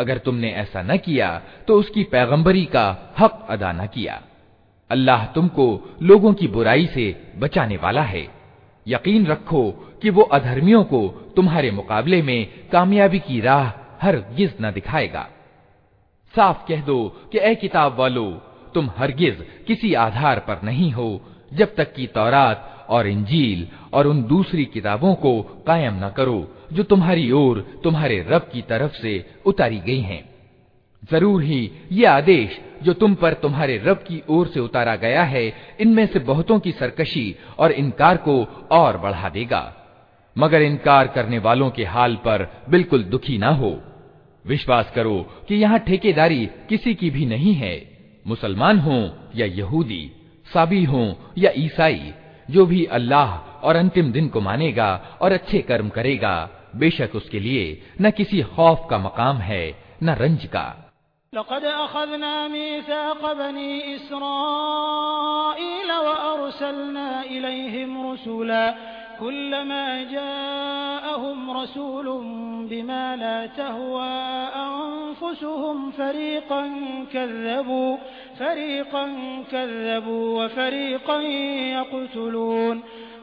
अगर तुमने ऐसा न किया तो उसकी पैगंबरी का हक अदा न किया। अल्लाह तुमको लोगों की बुराई से बचाने वाला है। यकीन रखो कि वो अधर्मियों को तुम्हारे मुकाबले में कामयाबी की राह हर गिज न दिखाएगा। साफ़ कह दो कि ए किताब वालो, तुम हरगिज किसी आधार पर नहीं हो, जब तक कि तौरात और इंजील और उन दूसरी किताबों को कायम न करो जो तुम्हारी ओर, तुम्हारे रब की तरफ़ से उतारी गई हैं। ज़रूर ही ये आदेश जो तुम पर तुम्हारे रब की ओर से उतारा गया है, इनमें से बहुतों की सरकशी और इनकार को और बढ़ा देगा। मगर इनकार करने वालों के हाल पर बिल्कुल दुखी ना हो। विश्वास करो कि यहाँ ठेकेदारी किसी की भी नहीं है। मुसलमान हो या यहूदी, साबी हो या ईसाई, जो भी अल्लाह और अंतिम दिन को मानेगा और अच्छे कर्म करेगा बेशक उसके लिए न किसी खौफ का मकाम है न रंज का लक़द अख़ज़ना मीसाक़ बनी इस्राईल व अरसलना इलैहिम रसूला कुल्लमा जाअहुम रसूलुम बिमा ला तहवा अनफुसुहुम फरीक़न कज़्ज़बू फरीक़न कज़्ज़बू व फरीक़न यक़्तुलून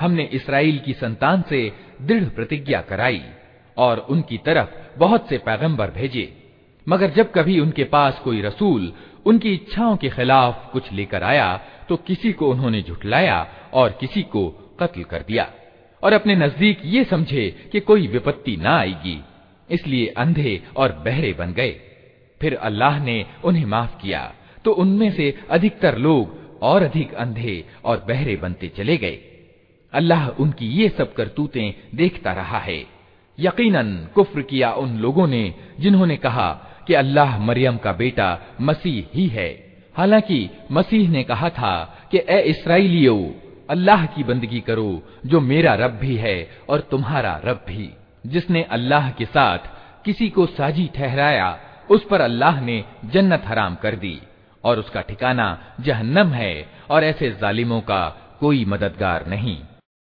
हमने इसराइल की संतान से दृढ़ प्रतिज्ञा कराई और उनकी तरफ बहुत से पैगंबर भेजे। मगर जब कभी उनके पास कोई रसूल उनकी इच्छाओं के खिलाफ कुछ लेकर आया तो किसी को उन्होंने झुठलाया और किसी को कत्ल कर दिया। और अपने नज़दीक ये समझे कि कोई विपत्ति ना आएगी, इसलिए अंधे और बहरे बन गए। फिर अल्लाह ने उन्हें माफ़ किया तो उनमें से अधिकतर लोग और अधिक अंधे और बहरे बनते चले गए। अल्लाह उनकी ये सब करतूतें देखता रहा है। यकीनन कुफ्र किया उन लोगों ने जिन्होंने कहा कि अल्लाह मरियम का बेटा मसीह ही है। हालाँकि मसीह ने कहा था कि, ए इसराइलियो, अल्लाह की बंदगी करो, जो मेरा रब भी है और तुम्हारा रब भी। जिसने अल्लाह के साथ किसी को साजी ठहराया, उस पर अल्लाह ने जन्नत हराम कर दी और उसका ठिकाना जहन्नम है और ऐसे जालिमों का कोई मददगार नहीं।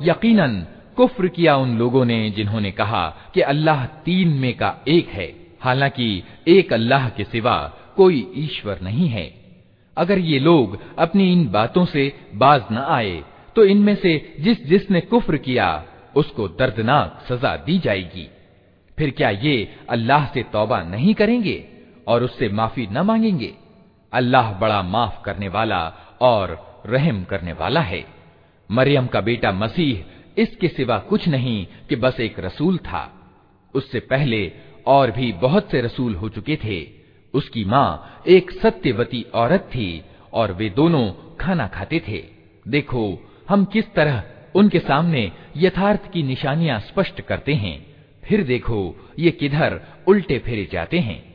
यकीनन कुफ्र किया उन लोगों ने जिन्होंने कहा कि अल्लाह तीन में का एक है हालाँकि एक अल्लाह के सिवा कोई ईश्वर नहीं है। अगर ये लोग अपनी इन बातों से बाज न आए तो इनमें से जिस जिसने कुफ्र किया, उसको दर्दनाक सजा दी जाएगी। फिर क्या ये अल्लाह से तौबा नहीं करेंगे और उससे माफ़ी न मांगेंगे? अल्लाह बड़ा माफ़ करने वाला और रहम करने वाला है। मरियम का बेटा मसीह इसके सिवा कुछ नहीं कि बस एक रसूल था। उससे पहले और भी बहुत से रसूल हो चुके थे। उसकी माँ एक सत्यवती औरत थी और वे दोनों खाना खाते थे। देखो, हम किस तरह उनके सामने यथार्थ की निशानियाँ स्पष्ट करते हैं। फिर देखो, ये किधर उल्टे फिरे जाते हैं।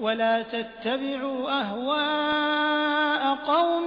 वला तत्तबिउ अहवाअ कौम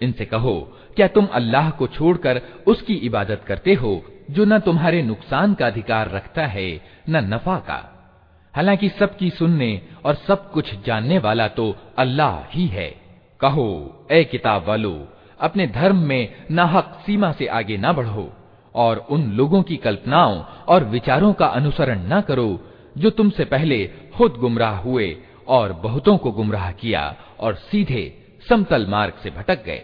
इनसे कहो क्या तुम अल्लाह को छोड़कर उसकी इबादत करते हो जो न तुम्हारे नुकसान का अधिकार रखता है न नफा का हालाँकि सबकी सुनने और सब कुछ जानने वाला तो अल्लाह ही है। कहो, ए किताब वालो, अपने धर्म में नाहक सीमा से आगे ना बढ़ो और उन लोगों की कल्पनाओं और विचारों का अनुसरण न करो जो तुमसे पहले खुद गुमराह हुए और बहुतों को गुमराह किया और सीधे समतल मार्ग से भटक गए।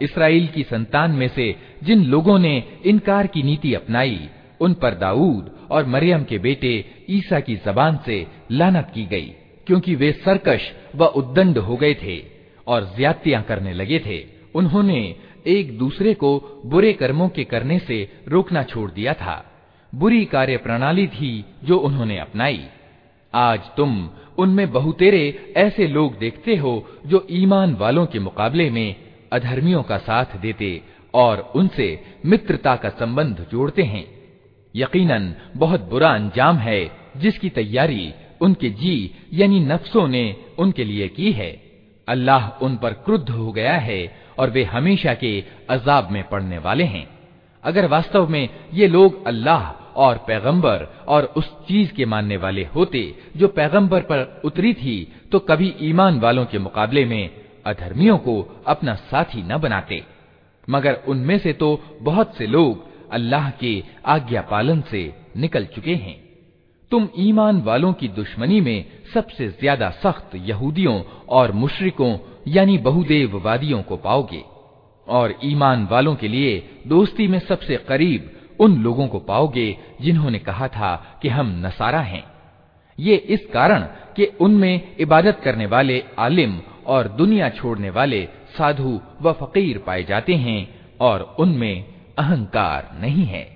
इसराइल की संतान में से जिन लोगों ने इनकार की नीति अपनाई उन पर दाऊद और मरियम के बेटे ईसा की जबान से लानत की गई क्योंकि वे सरकश व उद्दंड हो गए थे और ज्यादतियां करने लगे थे उन्होंने एक दूसरे को बुरे कर्मों के करने से रोकना छोड़ दिया था। बुरी कार्य प्रणाली थी जो उन्होंने अपनाई। आज तुम उनमें बहुतेरे ऐसे लोग देखते हो जो ईमान वालों के मुकाबले में अधर्मियों का साथ देते और उनसे मित्रता का संबंध जोड़ते हैं। यकीनन, बहुत बुरा अंजाम है जिसकी तैयारी उनके जी यानी नफ्सों ने उनके लिए की है। अल्लाह उन पर क्रुद्ध हो गया है और वे हमेशा के अजाब में पड़ने वाले हैं। अगर वास्तव में ये लोग अल्लाह और पैगंबर और उस चीज़ के मानने वाले होते, जो पैगंबर पर उतरी थी तो कभी ईमान वालों के मुकाबले में अधर्मियों को अपना साथी न बनाते। मगर उनमें से तो बहुत से लोग अल्लाह के आज्ञा पालन से निकल चुके हैं। तुम ईमान वालों की दुश्मनी में सबसे ज़्यादा सख्त यहूदियों और मुशरिकों यानी बहुदेववादियों को पाओगे, और ईमान वालों के लिए दोस्ती में सबसे करीब उन लोगों को पाओगे जिन्होंने कहा था कि हम नसारा हैं। ये इस कारण कि उनमें इबादत करने वाले आलिम और दुनिया छोड़ने वाले साधु व फकीर पाए जाते हैं और उनमें अहंकार नहीं है।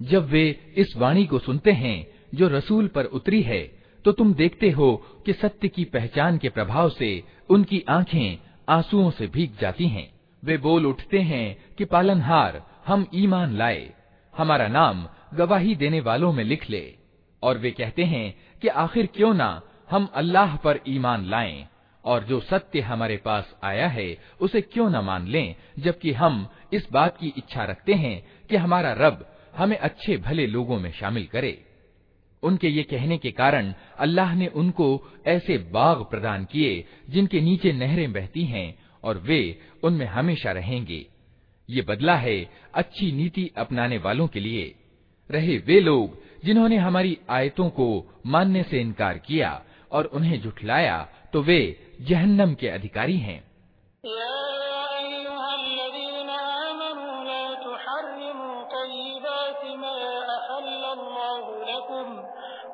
जब वे इस वाणी को सुनते हैं जो रसूल पर उतरी है तो तुम देखते हो कि सत्य की पहचान के प्रभाव से उनकी आँखें आंसुओं से भीग जाती हैं। वे बोल उठते हैं कि पालनहार, हम ईमान लाए। हमारा नाम गवाही देने वालों में लिख ले। और वे कहते हैं कि आखिर क्यों ना हम अल्लाह पर ईमान लाएँ, और जो सत्य हमारे पास आया है, उसे क्यों न मान लें, जबकि हम इस बात की इच्छा रखते हैं कि हमारा रब हमें अच्छे भले लोगों में शामिल करे। उनके ये कहने के कारण अल्लाह ने उनको ऐसे बाग प्रदान किए, जिनके नीचे नहरें बहती हैं, और वे उनमें हमेशा रहेंगे। ये बदला है अच्छी नीति अपनाने वालों के लिए। रहे वे लोग जिन्होंने हमारी आयतों को मानने से इनकार किया और उन्हें जुठलाया तो वे जहन्नम के अधिकारी हैं।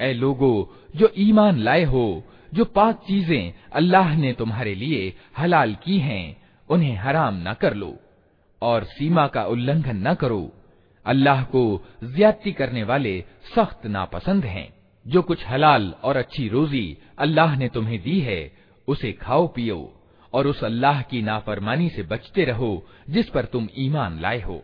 ऐ लोगो जो ईमान लाए हो जो पाक चीजें अल्लाह ने तुम्हारे लिए हलाल की हैं उन्हें हराम न कर लो और सीमा का उल्लंघन न करो अल्लाह को ज्यादती करने वाले सख्त नापसंद हैं। जो कुछ हलाल और अच्छी रोजी अल्लाह ने तुम्हें दी है, उसे खाओ पियो और उस अल्लाह की नाफरमानी से बचते रहो, जिस पर तुम ईमान लाए हो।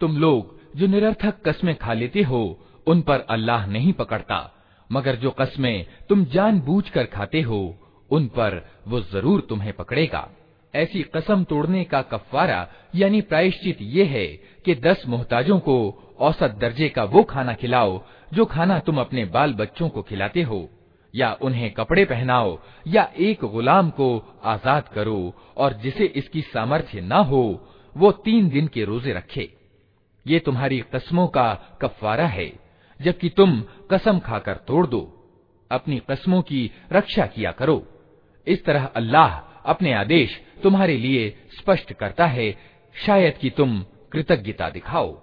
तुम लोग जो निरर्थक कस्में खा लेते हो, उन पर अल्लाह नहीं पकड़ता। मगर जो कस्में तुम जानबूझकर खाते हो, उन पर वो ज़रूर तुम्हें पकड़ेगा। ऐसी कसम तोड़ने का कफवारा, यानी प्रायश्चित ये है कि दस मोहताजों को औसत दर्जे का वो खाना खिलाओ, जो खाना तुम अपने बाल बच्चों को खिलाते हो। या उन्हें कपड़े पहनाओ, या एक गुलाम को आज़ाद करो, और जिसे इसकी सामर्थ्य न हो, वो तीन दिन के रोज़े रखे। ये तुम्हारी कस्मों का कफवारा है, जबकि तुम कसम खाकर तोड़ दो। अपनी कस्मों की रक्षा किया करो। इस तरह अल्लाह अपने आदेश तुम्हारे लिए स्पष्ट करता है, शायद कि तुम कृतज्ञता दिखाओ।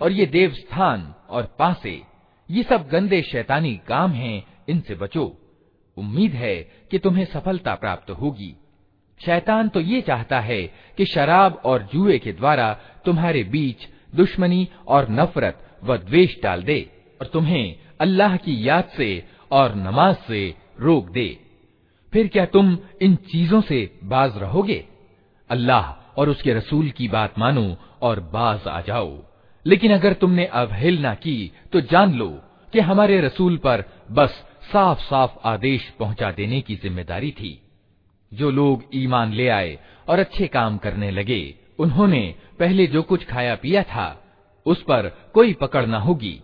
और ये देवस्थान और पासे, ये सब गंदे शैतानी काम हैं, इनसे बचो। उम्मीद है कि तुम्हें सफलता प्राप्त होगी। शैतान तो ये चाहता है कि शराब और जुए के द्वारा तुम्हारे बीच दुश्मनी और नफरत व द्वेष डाल दे और तुम्हें अल्लाह की याद से और नमाज़ से रोक दे। फिर क्या तुम इन चीज़ों से बाज रहोगे? अल्लाह और उसके रसूल की बात मानो और बाज आ जाओ। लेकिन अगर तुमने अवहेलना की तो जान लो कि हमारे रसूल पर बस साफ़ साफ़ आदेश पहुँचा देने की ज़िम्मेदारी थी। जो लोग ईमान ले आए और अच्छे काम करने लगे, उन्होंने पहले जो कुछ खाया पिया था, उस पर कोई पकड़ न होगी।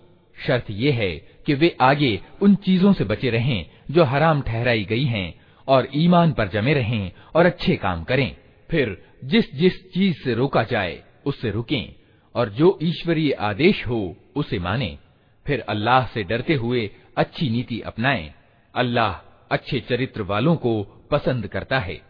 शर्त यह है कि वे आगे उन चीज़ों से बचे रहें, जो हराम ठहराई गई हैं, और ईमान पर जमे रहें और अच्छे काम करें। फिर जिस जिस चीज़ से रोका जाए, उससे रुकें। और जो ईश्वरीय आदेश हो, उसे माने। फिर अल्लाह से डरते हुए अच्छी नीति अपनाएँ। अल्लाह अच्छे चरित्र वालों को पसंद करता है।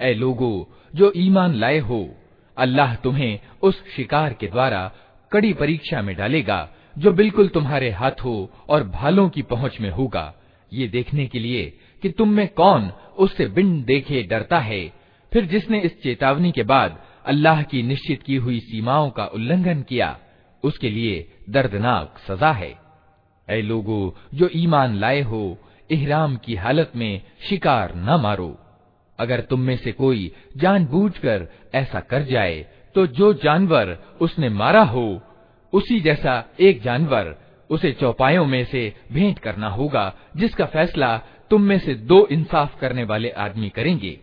ऐ लोगो जो ईमान लाए हो अल्लाह तुम्हें उस शिकार के द्वारा कड़ी परीक्षा में डालेगा जो बिल्कुल तुम्हारे हाथों और भालों की पहुंच में होगा ये देखने के लिए कि तुम में कौन उससे बिन देखे डरता है फिर जिसने इस चेतावनी के बाद अल्लाह की निश्चित की हुई सीमाओं का उल्लंघन किया उसके लिए दर्दनाक सजा है। ऐ लोगो, जो ईमान लाए हो इहराम की हालत में शिकार न मारो। अगर तुम में से कोई जानबूझकर ऐसा कर जाए तो जो जानवर उसने मारा हो, उसी जैसा एक जानवर उसे चौपायों में से भेंट करना होगा, जिसका फैसला तुम में से दो इंसाफ करने वाले आदमी करेंगे।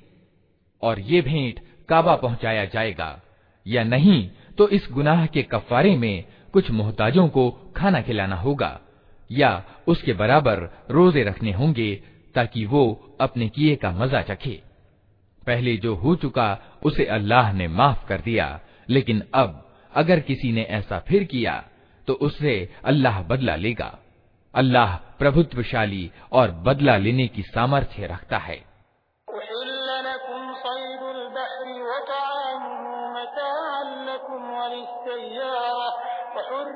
और ये भेंट काबा पहुँचाया जाएगा। या नहीं तो इस गुनाह के कफारे में कुछ मोहताजों को खाना खिलाना होगा, या उसके बराबर रोज़े रखने होंगे ताकि वो अपने किए का मज़ा चखे। पहले जो हो चुका, उसे अल्लाह ने माफ़ कर दिया। लेकिन अब, अगर किसी ने ऐसा फिर किया तो उससे अल्लाह बदला लेगा। अल्लाह प्रभुत्वशाली और बदला लेने की सामर्थ्य रखता है।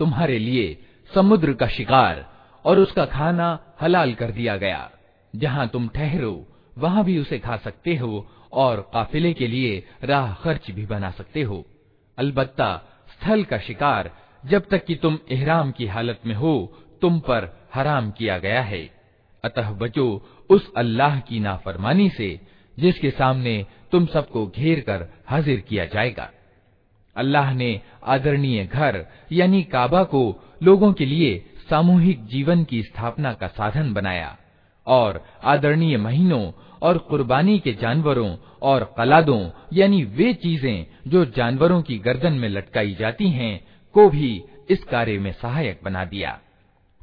तुम्हारे लिए समुद्र का शिकार और उसका खाना हलाल कर दिया गया। जहाँ तुम ठहरो, वहाँ भी उसे खा सकते हो और काफिले के लिए राह खर्च भी बना सकते हो। अलबत्ता स्थल का शिकार जब तक कि तुम एहराम की हालत में हो, तुम पर हराम किया गया है। अतः बचो उस अल्लाह की नाफरमानी से, जिसके सामने तुम सबको घेर कर हाजिर किया जाएगा। अल्लाह ने आदरणीय घर, यानी काबा को लोगों के लिए सामूहिक जीवन की स्थापना का साधन बनाया और आदरणीय महीनों और कुर्बानी के जानवरों और कलादों, यानी वे चीज़ें जो जानवरों की गर्दन में लटकाई जाती हैं, को भी इस कार्य में सहायक बना दिया,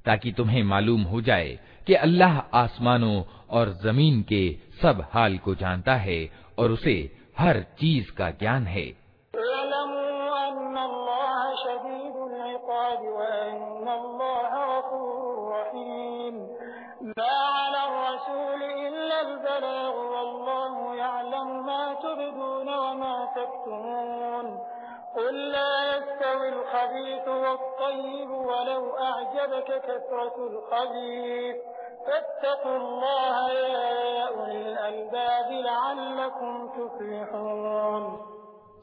ताकि तुम्हें मालूम हो जाए कि अल्लाह आसमानों और ज़मीन के सब हाल को जानता है और उसे हर चीज़ का ज्ञान है।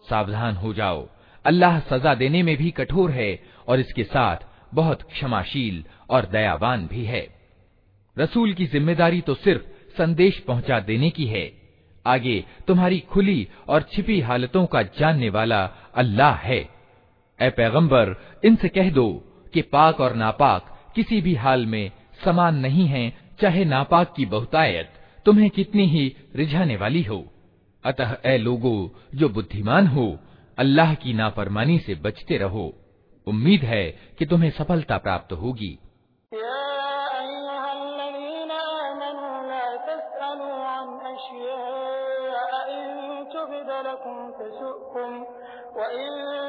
सावधान हो जाओ। अल्लाह सजा देने में भी कठोर है और इसके साथ बहुत क्षमाशील और दयावान भी है। रसूल की ज़िम्मेदारी तो सिर्फ़ संदेश पहुँचा देने की है। आगे, तुम्हारी खुली और छिपी हालतों का जानने वाला अल्लाह है। ए पैगंबर, इनसे कह दो कि पाक और नापाक किसी भी हाल में समान नहीं है, चाहे नापाक की बहुतायत तुम्हें कितनी ही रिझाने वाली हो। अतः ए लोगो, जो बुद्धिमान हो, अल्लाह की नाफरमानी से बचते रहो। उम्मीद है कि तुम्हें सफलता प्राप्त होगी।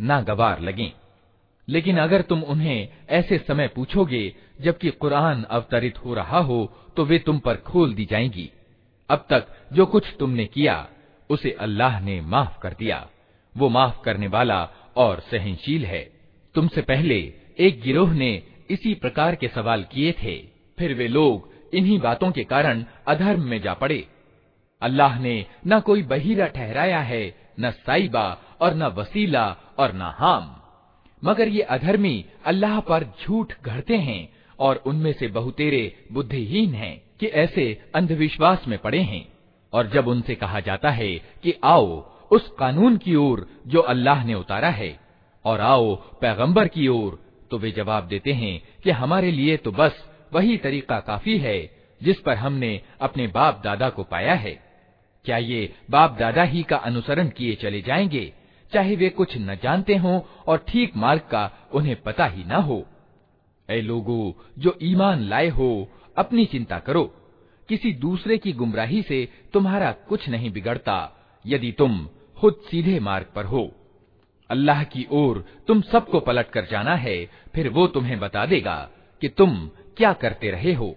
नागवार लगें। लेकिन अगर तुम उन्हें ऐसे समय पूछोगे, जबकि कुरान अवतरित हो रहा हो तो वे तुम पर खोल दी जाएँगी। अब तक जो कुछ तुमने किया, उसे अल्लाह ने माफ़ कर दिया। वो माफ़ करने वाला और सहनशील है। तुमसे पहले एक गिरोह ने इसी प्रकार के सवाल किए थे। फिर वे लोग इन्हीं बातों के कारण अधर्म में जा पड़े। अल्लाह ने न कोई बहिरा ठहराया है, न साइबा और न वसीला और न हाम। मगर ये अधर्मी अल्लाह पर झूठ घड़ते हैं और उनमें से बहुतेरे बुद्धिहीन हैं कि ऐसे अंधविश्वास में पड़े हैं। और जब उनसे कहा जाता है कि आओ, उस कानून की ओर जो अल्लाह ने उतारा है, और आओ, पैगंबर की ओर तो वे जवाब देते हैं कि हमारे लिए तो बस वही तरीका काफ़ी है, जिस पर हमने अपने बाप दादा को पाया है। क्या ये बाप दादा ही का अनुसरण किए चले जाएँगे? चाहे वे कुछ न जानते हों और ठीक मार्ग का उन्हें पता ही न हो। ऐ लोगो, जो ईमान लाए हो, अपनी चिंता करो। किसी दूसरे की गुमराही से तुम्हारा कुछ नहीं बिगड़ता, यदि तुम खुद सीधे मार्ग पर हो। अल्लाह की ओर तुम सबको पलट कर जाना है, फिर वो तुम्हें बता देगा कि तुम क्या करते रहे हो।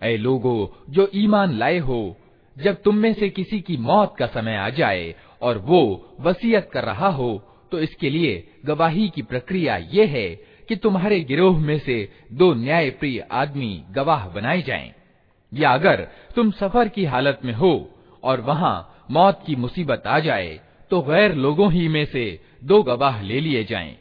ऐ लोगो, जो ईमान लाए हो, जब तुम में से किसी की मौत का समय आ जाए और वो वसीयत कर रहा हो तो इसके लिए गवाही की प्रक्रिया ये है कि तुम्हारे गिरोह में से दो न्याय प्रिय आदमी गवाह बनाए जाएँ। या अगर तुम सफ़र की हालत में हो और वहाँ मौत की मुसीबत आ जाए तो गैर लोगों ही में से दो गवाह ले लिए जाएँ।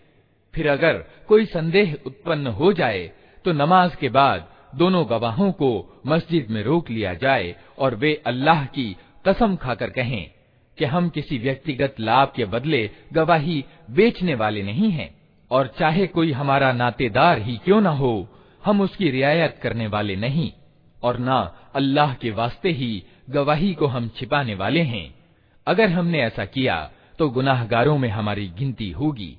फिर अगर कोई संदेह उत्पन्न हो जाए तो नमाज़ के बाद दोनों गवाहों को मस्जिद में रोक लिया जाए और वे अल्लाह की कसम खाकर कहें कि हम किसी व्यक्तिगत लाभ के बदले गवाही बेचने वाले नहीं हैं और चाहे कोई हमारा नातेदार ही क्यों न हो, हम उसकी रियायत करने वाले नहीं और न अल्लाह के वास्ते ही गवाही को हम छिपाने वाले हैं। अगर हमने ऐसा किया तो गुनाहगारों में हमारी गिनती होगी।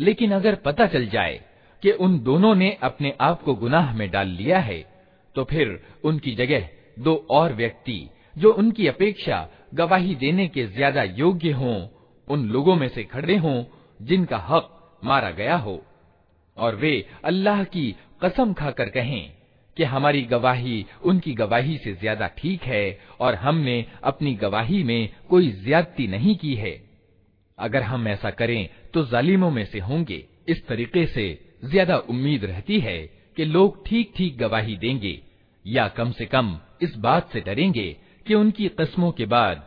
लेकिन अगर पता चल जाए कि उन दोनों ने अपने आप को गुनाह में डाल लिया है तो फिर उनकी जगह दो और व्यक्ति जो उनकी अपेक्षा गवाही देने के ज्यादा योग्य हों उन लोगों में से खड़े हों जिनका हक मारा गया हो। और वे अल्लाह की कसम खाकर कहें कि हमारी गवाही उनकी गवाही से ज़्यादा ठीक है और हमने अपनी गवाही में कोई ज्यादती नहीं की है। अगर हम ऐसा करें तो जालिमों में से होंगे। इस तरीके से ज़्यादा उम्मीद रहती है कि लोग ठीक ठीक गवाही देंगे या कम से कम इस बात से डरेंगे कि उनकी कस्मों के बाद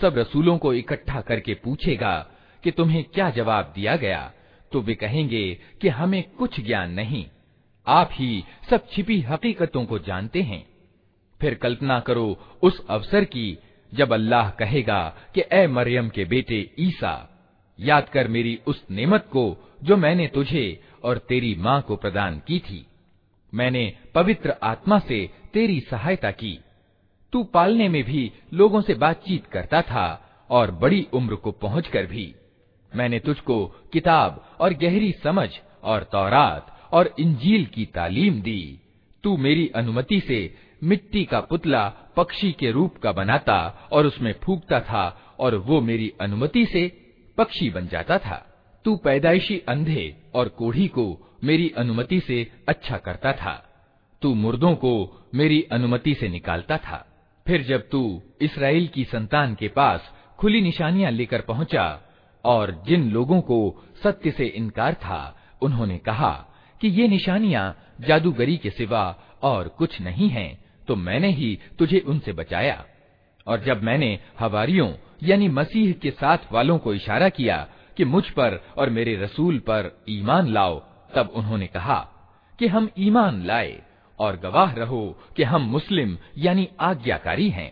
सब रसूलों को इकट्ठा करके पूछेगा कि तुम्हें क्या जवाब दिया गया तो वे कहेंगे कि हमें कुछ ज्ञान नहीं, आप ही सब छिपी हकीकतों को जानते हैं। फिर कल्पना करो उस अवसर की, जब अल्लाह कहेगा कि, ए मरियम के बेटे ईसा, याद कर मेरी उस नेमत को, जो मैंने तुझे और तेरी माँ को प्रदान की थी। मैंने पवित्र आत्मा से तेरी सहायता की। तू पालने में भी लोगों से बातचीत करता था और बड़ी उम्र को पहुंचकर भी। मैंने तुझको किताब और गहरी समझ और तौरात और इंजील की तालीम दी। तू मेरी अनुमति से मिट्टी का पुतला पक्षी के रूप का बनाता और उसमें फूकता था और वो मेरी अनुमति से पक्षी बन जाता था। तू पैदाइशी अंधे और कोढ़ी को मेरी अनुमति से अच्छा करता था। तू मुर्दों को मेरी अनुमति से निकालता था। फिर जब तू इसराइल की संतान के पास खुली निशानियाँ लेकर पहुँचा और जिन लोगों को सत्य से इनकार था उन्होंने कहा कि ये निशानियाँ जादूगरी के सिवा और कुछ नहीं हैं, तो मैंने ही तुझे उनसे बचाया। और जब मैंने हवारियों यानी मसीह के साथ वालों को इशारा किया कि मुझ पर और मेरे रसूल पर ईमान लाओ तब उन्होंने कहा कि हम ईमान लाए। और गवाह रहो कि हम मुस्लिम यानी आज्ञाकारी हैं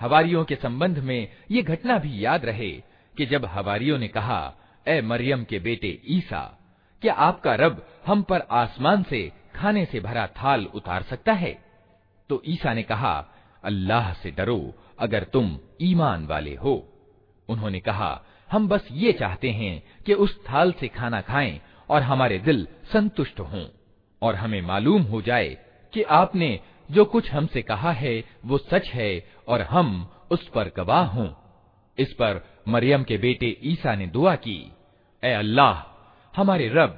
हवारियों के संबंध में ये घटना भी याद रहे कि जब हवारियों ने कहा, ए मरियम के बेटे ईसा, क्या आपका रब हम पर आसमान से, खाने से भरा थाल उतार सकता है? तो ईसा ने कहा, अल्लाह से डरो, अगर तुम ईमान वाले हो। उन्होंने कहा, हम बस ये चाहते हैं कि उस थाल से खाना खाएँ और हमारे दिल संतुष्ट हों। और हमें मालूम हो जाए कि आपने जो कुछ हमसे कहा है, वो सच है और हम उस पर गवाह हों। इस पर मरियम के बेटे ईसा ने दुआ की ए अल्लाह, हमारे रब,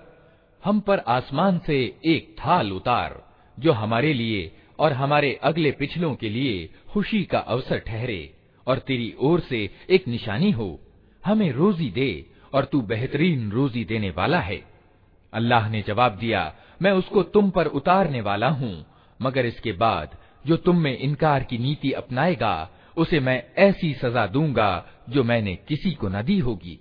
हम पर आसमान से एक थाल उतार, जो हमारे लिए और हमारे अगले पिछलों के लिए खुशी का अवसर ठहरे, और तेरी ओर से एक निशानी हो, हमें रोजी दे, और तू बेहतरीन रोजी देने वाला है। अल्लाह ने जवाब दिया, मैं उसको तुम पर उतारने वाला हूँ, मगर इसके बाद जो तुम में इनकार की नीति अपनाएगा उसे मैं ऐसी सजा दूंगा जो मैंने किसी को न दी होगी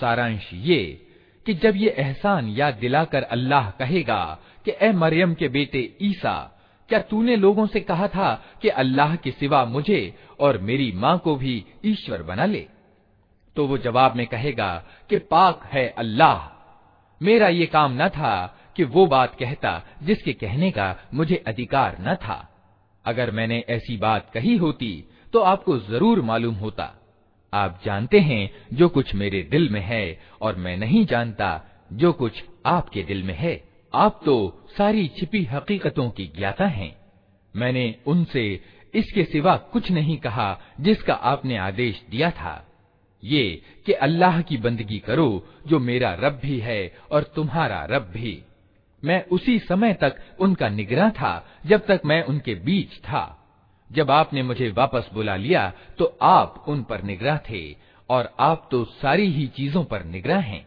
सारांश ये कि जब ये एहसान याद दिलाकर अल्लाह कहेगा कि ए मरियम के बेटे ईसा क्या तूने लोगों से कहा था कि अल्लाह के सिवा मुझे और मेरी माँ को भी ईश्वर बना ले तो वो जवाब में कहेगा कि पाक है अल्लाह। मेरा ये काम न था कि वो बात कहता जिसके कहने का मुझे अधिकार न था। अगर मैंने ऐसी बात कही होती तो आपको ज़रूर मालूम होता। आप जानते हैं जो कुछ मेरे दिल में है और मैं नहीं जानता जो कुछ आपके दिल में है। आप तो सारी छिपी हकीकतों की ज्ञाता हैं। मैंने उनसे इसके सिवा कुछ नहीं कहा जिसका आपने आदेश दिया था। ये कि अल्लाह की बंदगी करो जो मेरा रब भी है और तुम्हारा रब भी मैं उसी समय तक उनका निगरान था जब तक मैं उनके बीच था जब आपने मुझे वापस बुला लिया तो आप उन पर निगरान थे और आप तो सारी ही चीजों पर निगरान हैं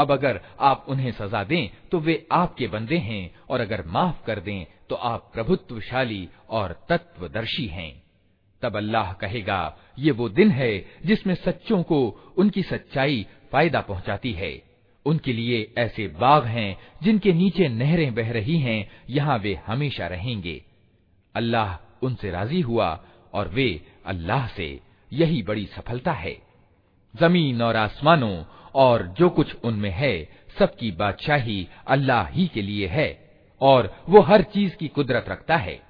अब अगर आप उन्हें सजा दें तो वे आपके बंदे हैं, और अगर माफ़ कर दें तो आप प्रभुत्वशाली और तत्वदर्शी हैं। तब अल्लाह कहेगा, ये वो दिन है, जिसमें सच्चों को उनकी सच्चाई फ़ायदा पहुंचाती है। उनके लिए ऐसे बाग हैं, जिनके नीचे नहरें बह रही हैं, यहाँ वे हमेशा रहेंगे। अल्लाह उनसे राज़ी हुआ, और वे अल्लाह से यही बड़ी सफलता है। ज़मीन और आसमानों और जो कुछ उनमें है, सबकी बादशाही अल्लाह ही के लिए है, और वो हर चीज़ की कुदरत रखता है।